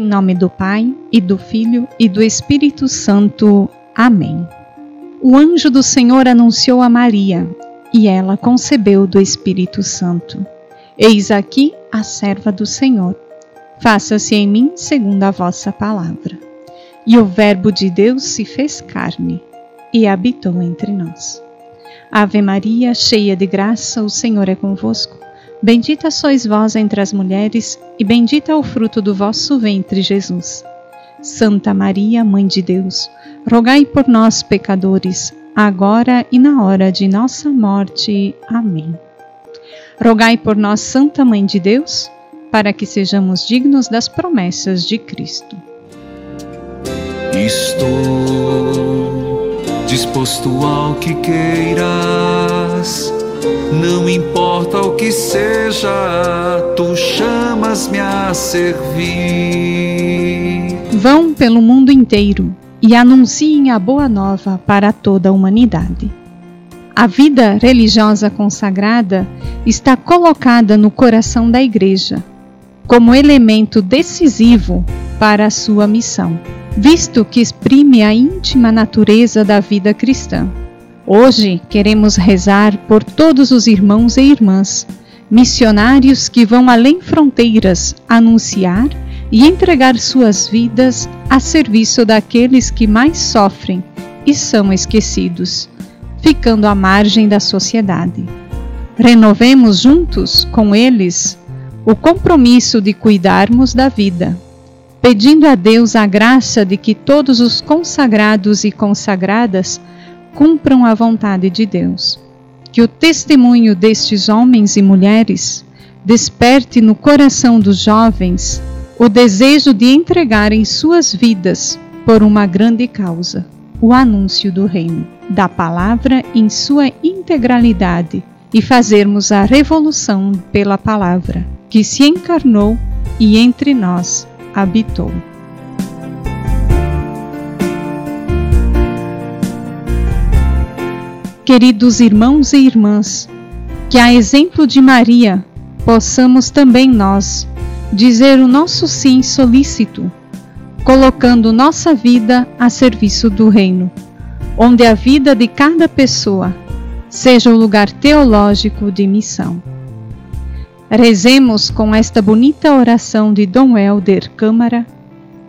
nome do Pai, e do Filho, e do Espírito Santo. Amém. O anjo do Senhor anunciou a Maria, e ela concebeu do Espírito Santo. Eis aqui a serva do Senhor. Faça-se em mim segundo a vossa palavra. E o Verbo de Deus se fez carne e habitou entre nós. Ave Maria, cheia de graça, o Senhor é convosco. Bendita sois vós entre as mulheres, e bendito é o fruto do vosso ventre, Jesus. Santa Maria, Mãe de Deus, rogai por nós, pecadores, agora e na hora de nossa morte. Amém. Rogai por nós, Santa Mãe de Deus, para que sejamos dignos das promessas de Cristo. Estou disposto ao que queiras importa o que seja, tu chamas-me a servir. Vão pelo mundo inteiro e anunciem a boa nova para toda a humanidade. A vida religiosa consagrada está colocada no coração da Igreja como elemento decisivo para a sua missão, visto que exprime a íntima natureza da vida cristã. Hoje queremos rezar por todos os irmãos e irmãs, missionários que vão além fronteiras anunciar e entregar suas vidas a serviço daqueles que mais sofrem e são esquecidos, ficando à margem da sociedade. Renovemos juntos com eles o compromisso de cuidarmos da vida, pedindo a Deus a graça de que todos os consagrados e consagradas cumpram a vontade de Deus. Que o testemunho destes homens e mulheres desperte no coração dos jovens o desejo de entregarem suas vidas por uma grande causa, o anúncio do Reino, da palavra em sua integralidade e fazermos a revolução pela palavra, que se encarnou e entre nós habitou. Queridos irmãos e irmãs, que a exemplo de Maria, possamos também nós dizer o nosso sim solícito, colocando nossa vida a serviço do Reino, onde a vida de cada pessoa seja o lugar teológico de missão. Rezemos com esta bonita oração de Dom Helder Câmara: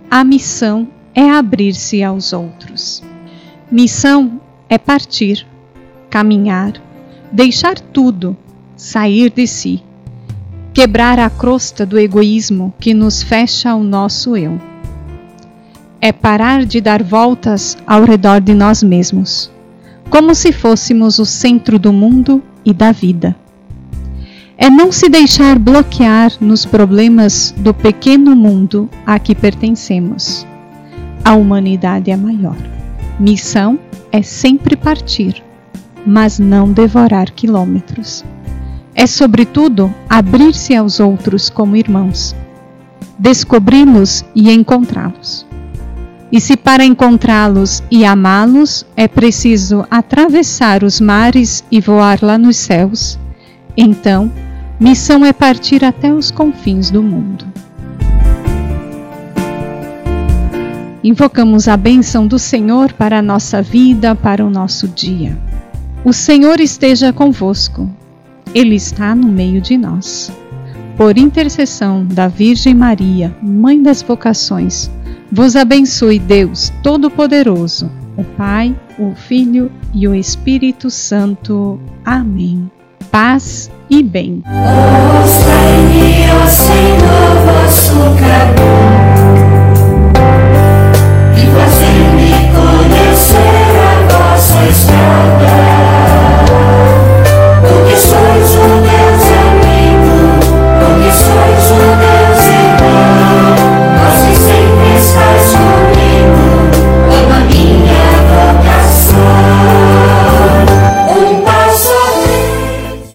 a missão é abrir-se aos outros. Missão é partir caminhar, deixar tudo, sair de si, quebrar a crosta do egoísmo que nos fecha ao nosso eu. É parar de dar voltas ao redor de nós mesmos, como se fôssemos o centro do mundo e da vida. É não se deixar bloquear nos problemas do pequeno mundo a que pertencemos. A humanidade é maior. Missão é sempre partir mas não devorar quilômetros. É, sobretudo, abrir-se aos outros como irmãos, descobri-los e encontrá-los. E se para encontrá-los e amá-los é preciso atravessar os mares e voar lá nos céus, então missão é partir até os confins do mundo. Invocamos a bênção do Senhor para a nossa vida, para o nosso dia. O Senhor esteja convosco, Ele está no meio de nós. Por intercessão da Virgem Maria, Mãe das Vocações, vos abençoe Deus Todo-Poderoso, o Pai, o Filho e o Espírito Santo. Amém. Paz e bem. Ouça-me, Senhor, vosso.